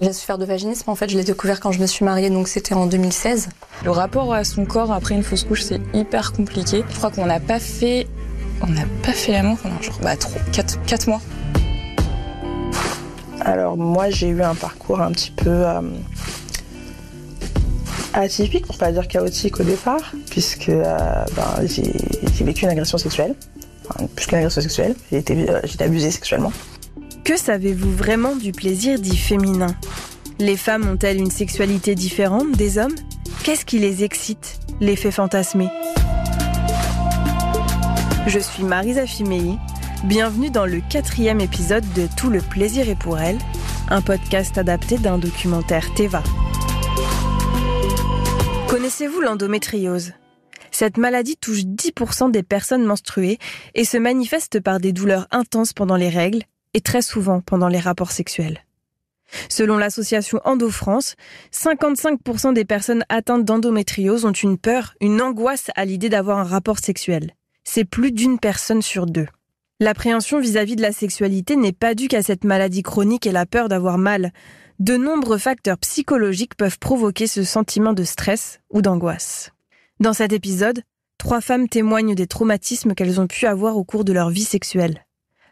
J'ai souffert de vaginisme, en fait, je l'ai découvert quand je me suis mariée, donc c'était en 2016. Le rapport à son corps après une fausse couche, c'est hyper compliqué. Je crois qu'on n'a pas fait. On n'a pas fait l'amour pendant genre bah, trop, 4, mois. Alors, moi, j'ai eu un parcours un petit peu. Euh, atypique, pour pas dire chaotique au départ, puisque euh, ben, j'ai vécu une agression sexuelle. Enfin, plus qu'une agression sexuelle, j'ai été, euh, été abusée sexuellement. Que savez-vous vraiment du plaisir dit féminin? Les femmes ont-elles une sexualité différente des hommes? Qu'est-ce qui les excite, les fait fantasmer Je suis Marisa Fimei. Bienvenue dans le quatrième épisode de Tout le plaisir est pour elle, un podcast adapté d'un documentaire Teva. Connaissez-vous l'endométriose? Cette maladie touche 10% des personnes menstruées et se manifeste par des douleurs intenses pendant les règles et très souvent pendant les rapports sexuels. Selon l'association Endo-France, 55% des personnes atteintes d'endométriose ont une peur, une angoisse à l'idée d'avoir un rapport sexuel. C'est plus d'une personne sur deux. L'appréhension vis-à-vis de la sexualité n'est pas due qu'à cette maladie chronique et la peur d'avoir mal. De nombreux facteurs psychologiques peuvent provoquer ce sentiment de stress ou d'angoisse. Dans cet épisode, trois femmes témoignent des traumatismes qu'elles ont pu avoir au cours de leur vie sexuelle.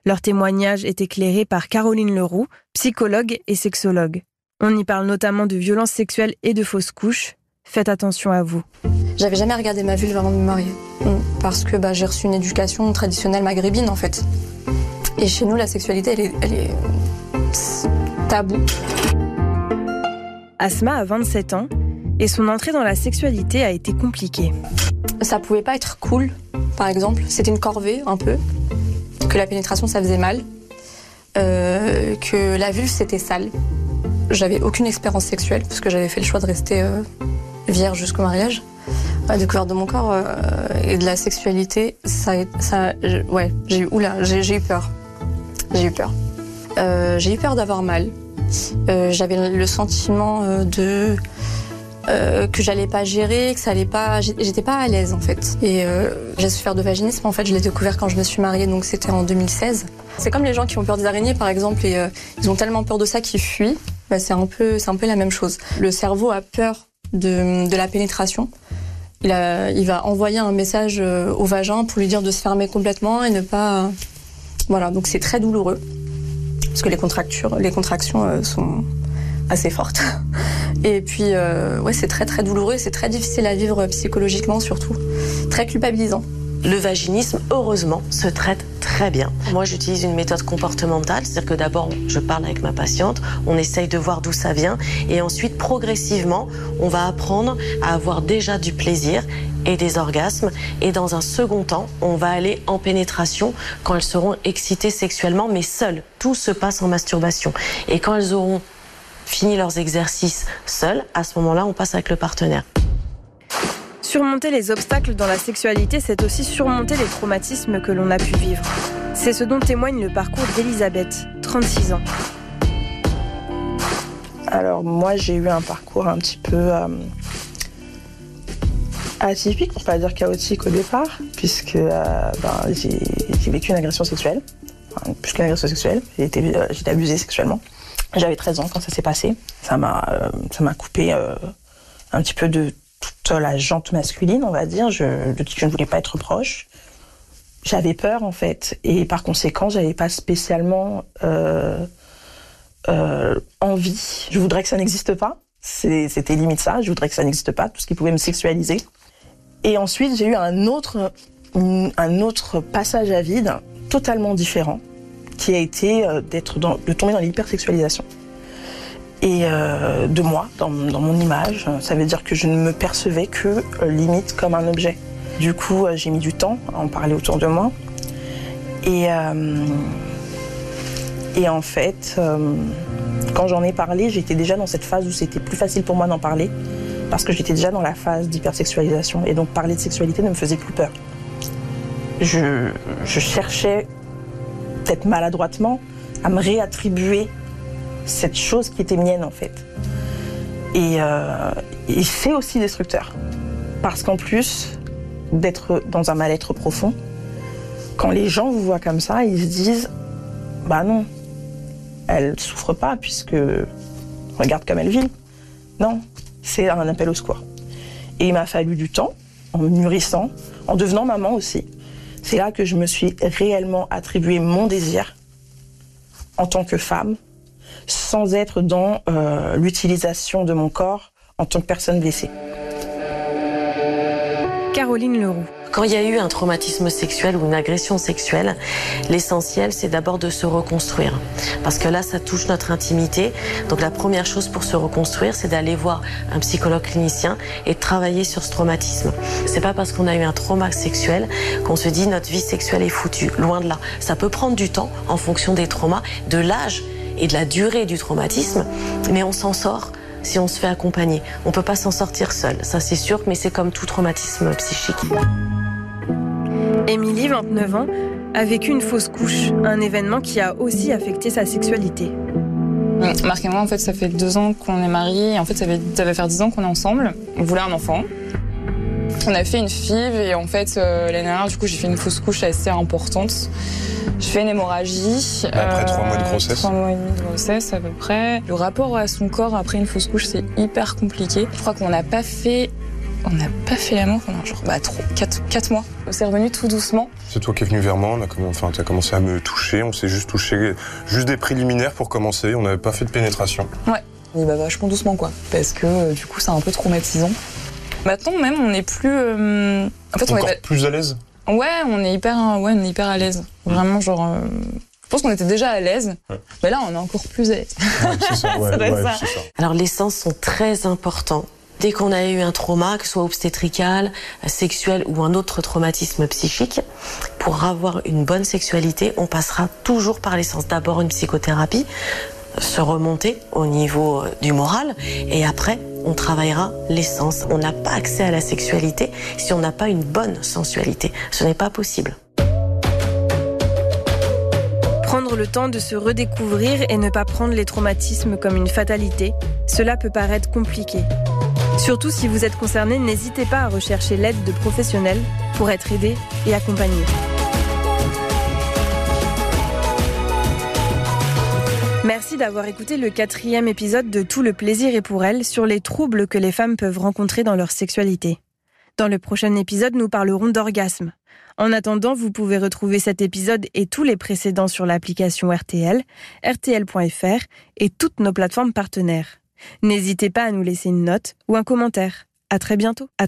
Leur témoignage est éclairé par Caroline Leroux, psychologue et sexologue. On y parle notamment de violences sexuelles et de fausses couches. Faites attention à vous. J'avais jamais regardé ma vulve avant de me marier. Parce que bah, j'ai reçu une éducation traditionnelle maghrébine en fait. Et chez nous, la sexualité, elle est, elle est tabou. Asma a 27 ans et son entrée dans la sexualité a été compliquée. Ça pouvait pas être cool, par exemple. C'était une corvée un peu que la pénétration ça faisait mal, euh, que la vulve c'était sale. J'avais aucune expérience sexuelle parce que j'avais fait le choix de rester euh, vierge jusqu'au mariage. La découverte de mon corps euh, et de la sexualité, ça, ouais, j'ai eu, j'ai eu peur. J'ai eu peur. j'ai eu peur d'avoir mal. j'avais le sentiment de euh, que j'allais pas gérer, que ça allait pas, j'étais pas à l'aise en fait. Et euh, j'ai souffert de vaginisme. En fait, je l'ai découvert quand je me suis mariée, donc c'était en 2016. C'est comme les gens qui ont peur des araignées, par exemple, et euh, ils ont tellement peur de ça qu'ils fuient. Bah, c'est un peu, un peu la même chose. Le cerveau a peur de, de la pénétration. Il, il va envoyer un message au vagin pour lui dire de se fermer complètement et ne pas. Voilà, donc c'est très douloureux parce que les contractures, les contractions sont assez fortes. Et puis, euh, ouais, c'est très très douloureux, c'est très difficile à vivre psychologiquement surtout, très culpabilisant. Le vaginisme, heureusement, se traite très bien. Moi, j'utilise une méthode comportementale, c'est-à-dire que d'abord, je parle avec ma patiente, on essaye de voir d'où ça vient, et ensuite, progressivement, on va apprendre à avoir déjà du plaisir et des orgasmes. Et dans un second temps, on va aller en pénétration quand elles seront excitées sexuellement, mais seules. Tout se passe en masturbation. Et quand elles auront fini leurs exercices seuls, à ce moment-là, on passe avec le partenaire. Surmonter les obstacles dans la sexualité, c'est aussi surmonter les traumatismes que l'on a pu vivre. C'est ce dont témoigne le parcours d'Elisabeth, 36 ans. Alors moi j'ai eu un parcours un petit peu euh, atypique, pour pas dire chaotique au départ, puisque euh, ben, j'ai vécu une agression sexuelle, enfin, plus qu'une agression sexuelle, j'ai été, euh, été abusée sexuellement. J'avais 13 ans quand ça s'est passé. Ça m'a, euh, ça m'a coupé euh, un petit peu de toute la jante masculine, on va dire. Je, de qui je ne voulais pas être proche. J'avais peur en fait, et par conséquent, j'avais pas spécialement euh, envie. Je voudrais que ça n'existe pas. C'était limite ça. Je voudrais que ça n'existe pas, tout ce qui pouvait me sexualiser. Et ensuite, j'ai eu un autre, un autre passage à vide, totalement différent qui a été euh, d'être de tomber dans l'hypersexualisation. Et euh, de moi, dans, mon image, ça veut dire que je ne me percevais que euh, limite comme un objet. Du coup, j'ai mis du temps à en parler autour de moi. Et, et en fait, quand j'en ai parlé, j'étais déjà dans cette phase où c'était plus facile pour moi d'en parler, parce que j'étais déjà dans la phase d'hypersexualisation. Et donc parler de sexualité ne me faisait plus peur. Je, je cherchais maladroitement, à me réattribuer cette chose qui était mienne en fait. Et, euh, c'est aussi destructeur. Parce qu'en plus d'être dans un mal-être profond, quand les gens vous voient comme ça, ils se disent Bah non, elle souffre pas puisque regarde comme elle vit. Non, c'est un appel au secours. Et il m'a fallu du temps, en mûrissant, en devenant maman aussi. C'est là que je me suis réellement attribué mon désir en tant que femme, sans être dans euh, l'utilisation de mon corps en tant que personne blessée. Caroline Leroux. Quand il y a eu un traumatisme sexuel ou une agression sexuelle, l'essentiel, c'est d'abord de se reconstruire. Parce que là, ça touche notre intimité. Donc la première chose pour se reconstruire, c'est d'aller voir un psychologue clinicien et de travailler sur ce traumatisme. C'est pas parce qu'on a eu un trauma sexuel qu'on se dit notre vie sexuelle est foutue. Loin de là. Ça peut prendre du temps en fonction des traumas, de l'âge et de la durée du traumatisme, mais on s'en sort si on se fait accompagner. On peut pas s'en sortir seul, ça c'est sûr, mais c'est comme tout traumatisme psychique. Émilie, 29 ans, a vécu une fausse couche, un événement qui a aussi affecté sa sexualité. Marc et moi, en fait, ça fait deux ans qu'on est mariés. En fait, ça, fait, ça va faire dix ans qu'on est ensemble. On voulait un enfant. On a fait une FIV et en fait, euh, l'année dernière, du coup, j'ai fait une fausse couche assez importante. Je fais une hémorragie. Après trois mois de euh, grossesse. Trois mois et demi de grossesse à peu près. Le rapport à son corps après une fausse couche, c'est hyper compliqué. Je crois qu'on n'a pas fait... On n'a pas fait l'amour pendant genre bah, trop, 4, mois. C'est revenu tout doucement. C'est toi qui es venu vers moi, on a commencé, enfin, tu as commencé à me toucher, on s'est juste touché, juste des préliminaires pour commencer, on n'avait pas fait de pénétration. Ouais. On y va vachement doucement quoi, parce que euh, du coup c'est un peu traumatisant. Maintenant même on est plus... euh, En fait on Encore est... plus à l'aise Ouais, on est hyper, ouais, on est hyper à l'aise. Vraiment, genre, euh, je pense qu'on était déjà à l'aise, Ouais. mais là, on est encore plus à l'aise. Ouais, c'est ça, ouais, Ça doit être ouais, ça. c'est ça. Alors les sens sont très importants. Dès qu'on a eu un trauma, que ce soit obstétrical, sexuel ou un autre traumatisme psychique, pour avoir une bonne sexualité, on passera toujours par les sens. D'abord une psychothérapie, se remonter au niveau euh, du moral, et après on travaillera les sens. On n'a pas accès à la sexualité si on n'a pas une bonne sensualité. Ce n'est pas possible. Prendre le temps de se redécouvrir et ne pas prendre les traumatismes comme une fatalité, cela peut paraître compliqué. Surtout si vous êtes concerné, n'hésitez pas à rechercher l'aide de professionnels pour être aidé et accompagné. Merci d'avoir écouté le quatrième épisode de Tout le plaisir est pour elle sur les troubles que les femmes peuvent rencontrer dans leur sexualité. Dans le prochain épisode, nous parlerons d'orgasme. En attendant, vous pouvez retrouver cet épisode et tous les précédents sur l'application RTL, rtl.fr et toutes nos plateformes partenaires. N'hésitez pas à nous laisser une note ou un commentaire. À très bientôt.